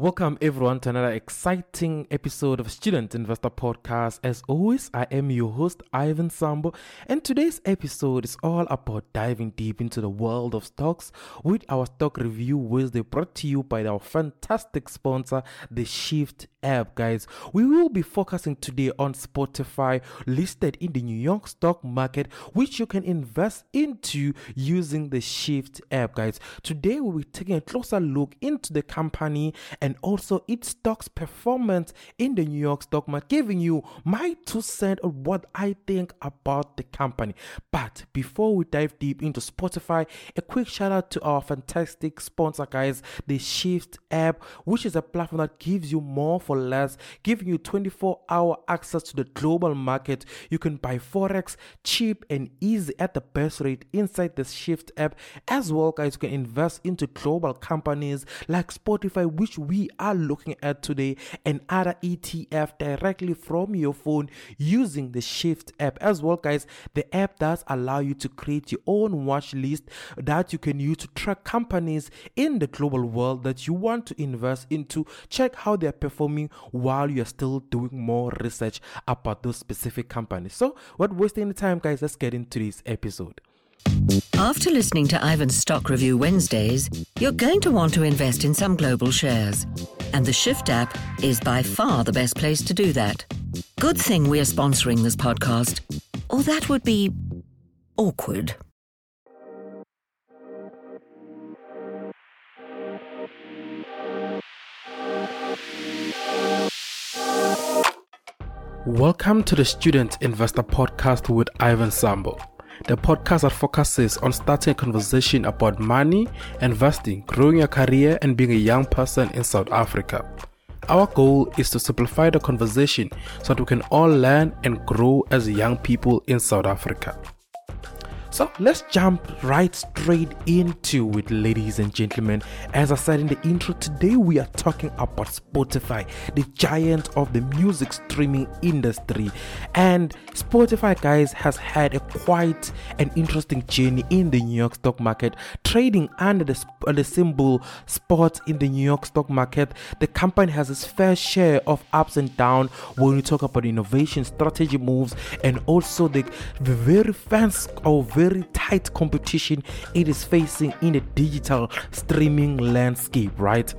Welcome everyone to another exciting episode of Student Investor Podcast. As always, I am your host Ivyn Sambo, and today's episode is all about diving deep into the world of stocks with our stock review Wednesday brought to you by our fantastic sponsor, the Shyft app, guys. We will be focusing today on Spotify listed in the New York stock market, which you can invest into using the Shyft app, guys. Today we'll be taking a closer look into the company and and also its stock's performance in the New York stock market, giving you my two cents on what I think about the company. But before we dive deep into Spotify, a quick shout out to our fantastic sponsor, guys, the Shyft app, which is a platform that gives you more for less, giving you 24 hour access to the global market. You can buy Forex cheap and easy at the best rate inside the Shyft app. As well, guys, you can invest into global companies like Spotify, which we are looking at today and other ETF directly from your phone using the Shyft app as well, guys. The app does allow you to create your own watch list that you can use to track companies in the global world that you want to invest into. Check how they're performing while you're still doing more research about those specific companies. So, what wasting the time, guys? Let's get into this episode. After listening to Ivyn's Stock Review Wednesdays, you're going to want to invest in some global shares. And the Shyft app is by far the best place to do that. Good thing we're sponsoring this podcast, or that would be awkward. Welcome to the Student Investor Podcast with Ivyn Sambo the podcast that focuses on starting a conversation about money, investing, growing your career, and being a young person in South Africa. Our goal is to simplify the conversation so that we can all learn and grow as young people in South Africa. So let's jump right straight into it, ladies and gentlemen. As I said in the intro, today we are talking about Spotify, the giant of the music streaming industry. And Spotify, guys, has had a quite an interesting journey in the New York stock market, trading under the, uh, the symbol spot in the New York stock market. The company has its fair share of ups and downs when we talk about innovation, strategy moves, and also the, the very fans of very tight competition it is facing in the digital streaming landscape, right?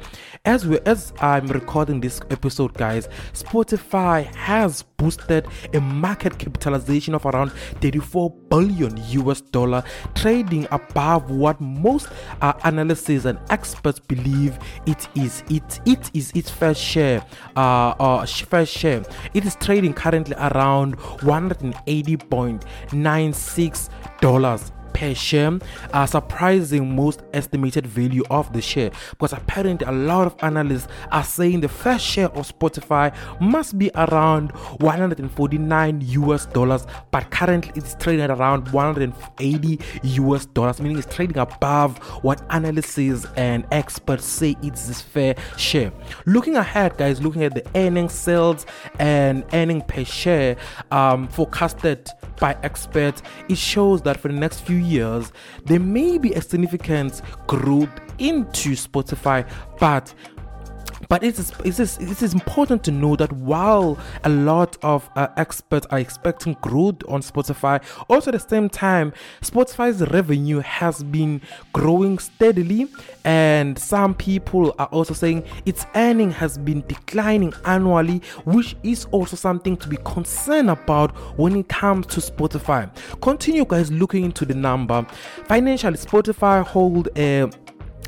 As we as I'm recording this episode, guys, Spotify has boosted a market capitalization of around 34 billion US dollar, trading above what most uh, analysts and experts believe it is. It it is its fair share, uh, uh, fair share. It is trading currently around 180.96 dollars per share, uh, surprising most estimated value of the share because apparently a lot of analysts are saying the first share of Spotify must be around 149 US dollars, but currently it's trading at around 180 US dollars, meaning it's trading above what analysts and experts say it's this fair share. Looking ahead, guys, looking at the earnings, sales, and earning per share um, forecasted by experts, it shows that for the next few years, there may be a significant growth into Spotify, but but it is, it is, it is important to know that while a lot of uh, experts are expecting growth on Spotify, also at the same time, Spotify's revenue has been growing steadily, and some people are also saying its earning has been declining annually, which is also something to be concerned about when it comes to Spotify. Continue, guys, looking into the number. Financially, Spotify hold a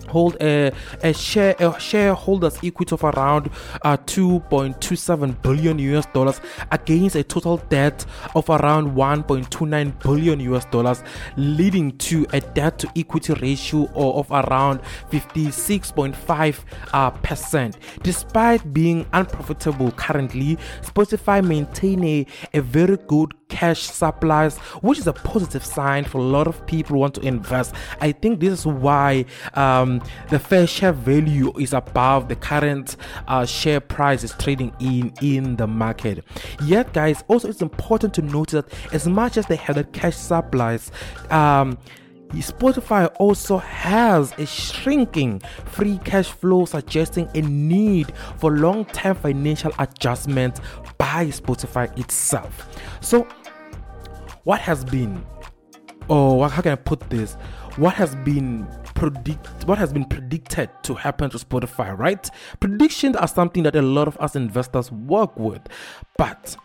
hold a, a share a shareholders equity of around uh, 2.27 billion US dollars against a total debt of around 1.29 billion US dollars leading to a debt to equity ratio of around 56.5 uh, percent despite being unprofitable currently Spotify maintain a, a very good cash supplies, which is a positive sign for a lot of people who want to invest. I think this is why um, the fair share value is above the current uh, share price is trading in in the market. Yet, guys, also it's important to notice that as much as they have the cash supplies, um, Spotify also has a shrinking free cash flow, suggesting a need for long term financial adjustment by Spotify itself. So, what has been, or how can I put this? What has been predict what has been predicted to happen to Spotify, right? Predictions are something that a lot of us investors work with. But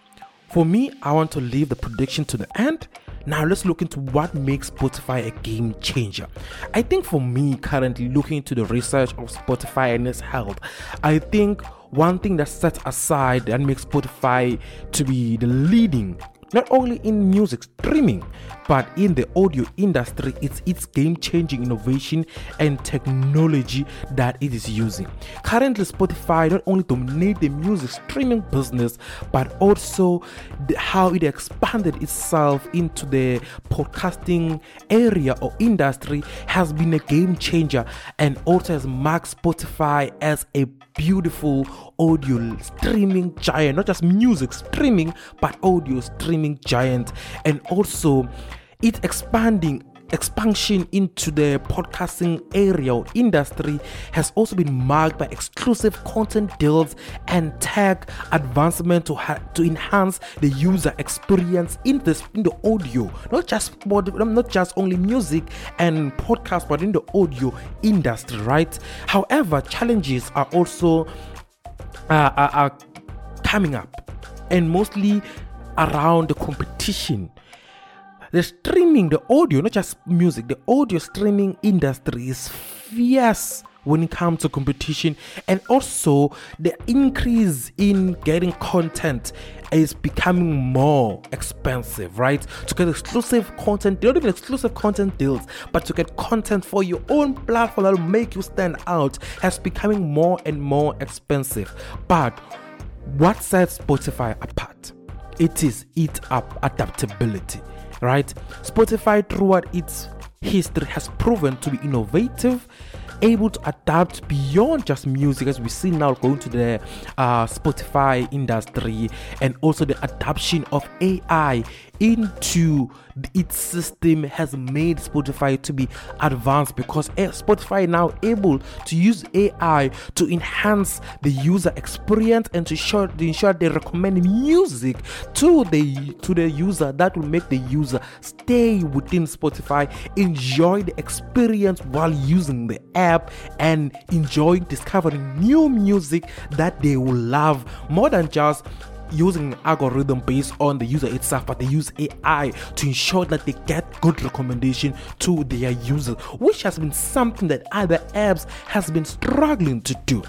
for me, I want to leave the prediction to the end. Now let's look into what makes Spotify a game changer. I think for me, currently looking into the research of Spotify and its health, I think one thing that sets aside and makes Spotify to be the leading not only in music streaming but in the audio industry it's its game-changing innovation and technology that it is using. Currently spotify not only dominate the music streaming business but also the, how it expanded itself into the podcasting area or industry has been a game changer and also has marked spotify as a beautiful audio streaming giant, not just music streaming, but audio streaming giant, and also it expanding expansion into the podcasting area or industry has also been marked by exclusive content deals and tech advancement to ha- to enhance the user experience in this in the audio. Not just not just only music and podcast but in the audio industry right? However challenges are also uh, are, are coming up and mostly around the competition the streaming the audio not just music the audio streaming industry is fierce when it comes to competition. And also the increase in getting content is becoming more expensive right? To get exclusive content not even exclusive content deals but to get content for your own platform that will make you stand out has becoming more and more expensive. But what sets spotify apart? It is its adaptability right? Spotify throughout its history has proven to be innovative able to adapt beyond just music as we see now going to the uh, spotify industry and also the adoption of ai into its system has made Spotify to be advanced because eh, Spotify now able to use AI to enhance the user experience and to ensure, to ensure they recommend music to the to the user that will make the user stay within Spotify, enjoy the experience while using the app and enjoy discovering new music that they will love. More than just using an algorithm based on the user itself, but they use AI to ensure that they get good recommendation to their users, which has been something that other apps has been struggling to do.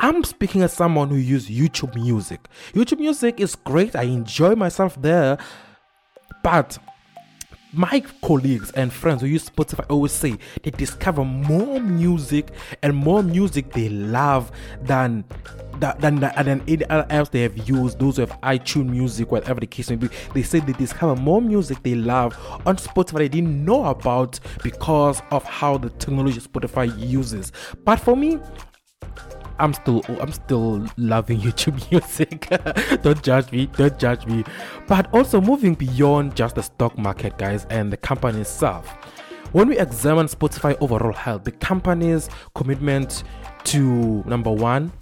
I'm speaking as someone who uses YouTube Music. YouTube Music is great. I enjoy myself there, but my colleagues and friends who use Spotify always say they discover more music and more music they love than than, than, than any other apps they have used, those who have iTunes Music, whatever the case may be. They say they discover more music they love on Spotify they didn't know about because of how the technology Spotify uses. But for me, I'm still I'm still loving YouTube music. don't judge me, don't judge me. But also moving beyond just the stock market, guys, and the company itself. When we examine Spotify overall health, the company's commitment to number one,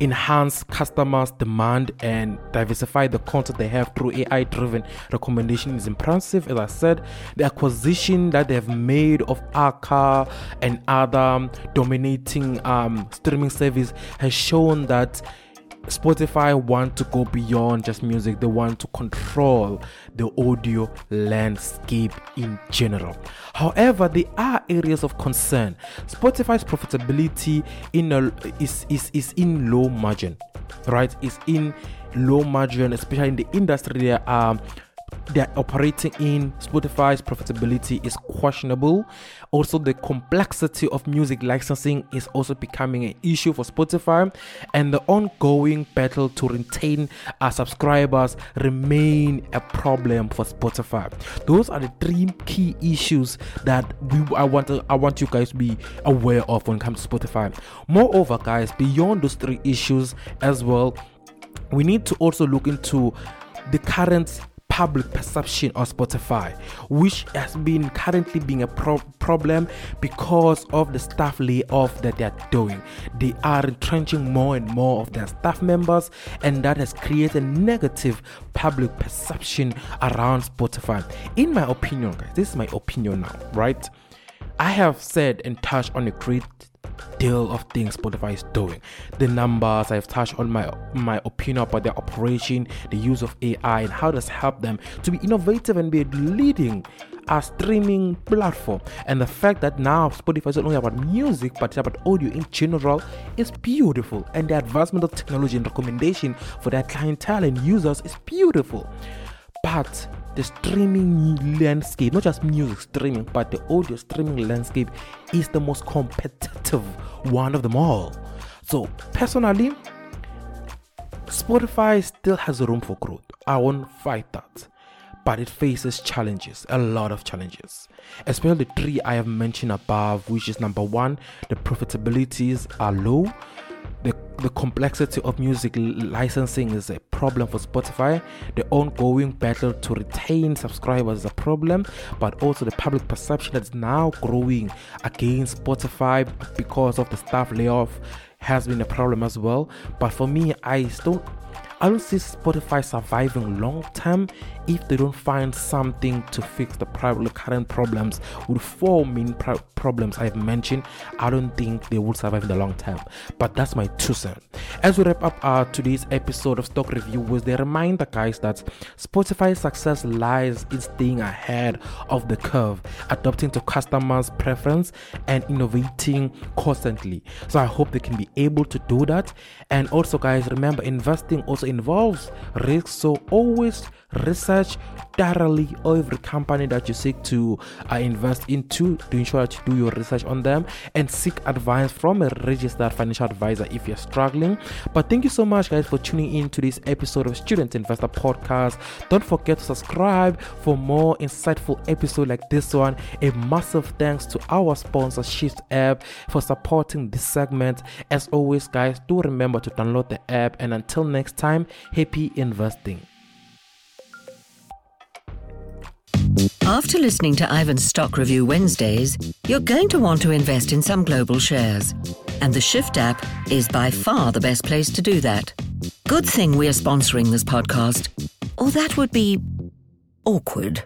enhance customers' demand and diversify the content they have through AI driven recommendation is impressive. As I said, the acquisition that they have made of Arca and other dominating um, streaming service has shown that Spotify want to go beyond just music, they want to control the audio landscape in general. However, there are areas of concern. Spotify's profitability in a, is, is, is in low margin, right? Is in low margin, especially in the industry there are they're operating in Spotify's profitability is questionable. Also, the complexity of music licensing is also becoming an issue for Spotify, and the ongoing battle to retain our subscribers remain a problem for Spotify. Those are the three key issues that we I want I want you guys to be aware of when it comes to Spotify. Moreover, guys, beyond those three issues as well, we need to also look into the current public perception of Spotify, which has been currently being a pro- problem because of the staff layoff that they are doing. They are entrenching more and more of their staff members, and that has created negative public perception around Spotify. In my opinion, guys, this is my opinion now, right? I have said and touched on a great deal of things Spotify is doing. The numbers I've touched on my my opinion about their operation, the use of AI, and how does help them to be innovative and be leading a streaming platform. And the fact that now Spotify is not only about music but it's about audio in general is beautiful. And the advancement of technology and recommendation for their clientele and users is beautiful. But the streaming landscape, not just music streaming, but the audio streaming landscape is the most competitive one of them all. So, personally, Spotify still has room for growth. I won't fight that. But it faces challenges, a lot of challenges. Especially the three I have mentioned above, which is number one, the profitabilities are low the, complexity of music licensing is a problem for Spotify. The ongoing battle to retain subscribers is a problem, but also the public perception that's now growing against Spotify because of the staff layoff has been a problem as well. But for me, I still I don't see Spotify surviving long term if they don't find something to fix the current problems with four main pro- problems I've mentioned. I don't think they will survive in the long term. But that's my two cents. As we wrap up our today's episode of Stock Review, with the reminder, guys, that Spotify's success lies in staying ahead of the curve, adapting to customers' preference, and innovating constantly. So I hope they can be able to do that. And also, guys, remember investing also involves risk, so always research thoroughly every company that you seek to uh, invest into to ensure that you do your research on them and seek advice from a registered financial advisor if you're struggling. But thank you so much, guys, for tuning in to this episode of Student Investor Podcast. Don't forget to subscribe for more insightful episodes like this one. A massive thanks to our sponsor, Shyft App, for supporting this segment. As always, guys, do remember to download the app. And until next time, happy investing. After listening to Ivyn's Stock Review Wednesdays, you're going to want to invest in some global shares. And the Shyft app is by far the best place to do that. Good thing we're sponsoring this podcast, or that would be awkward.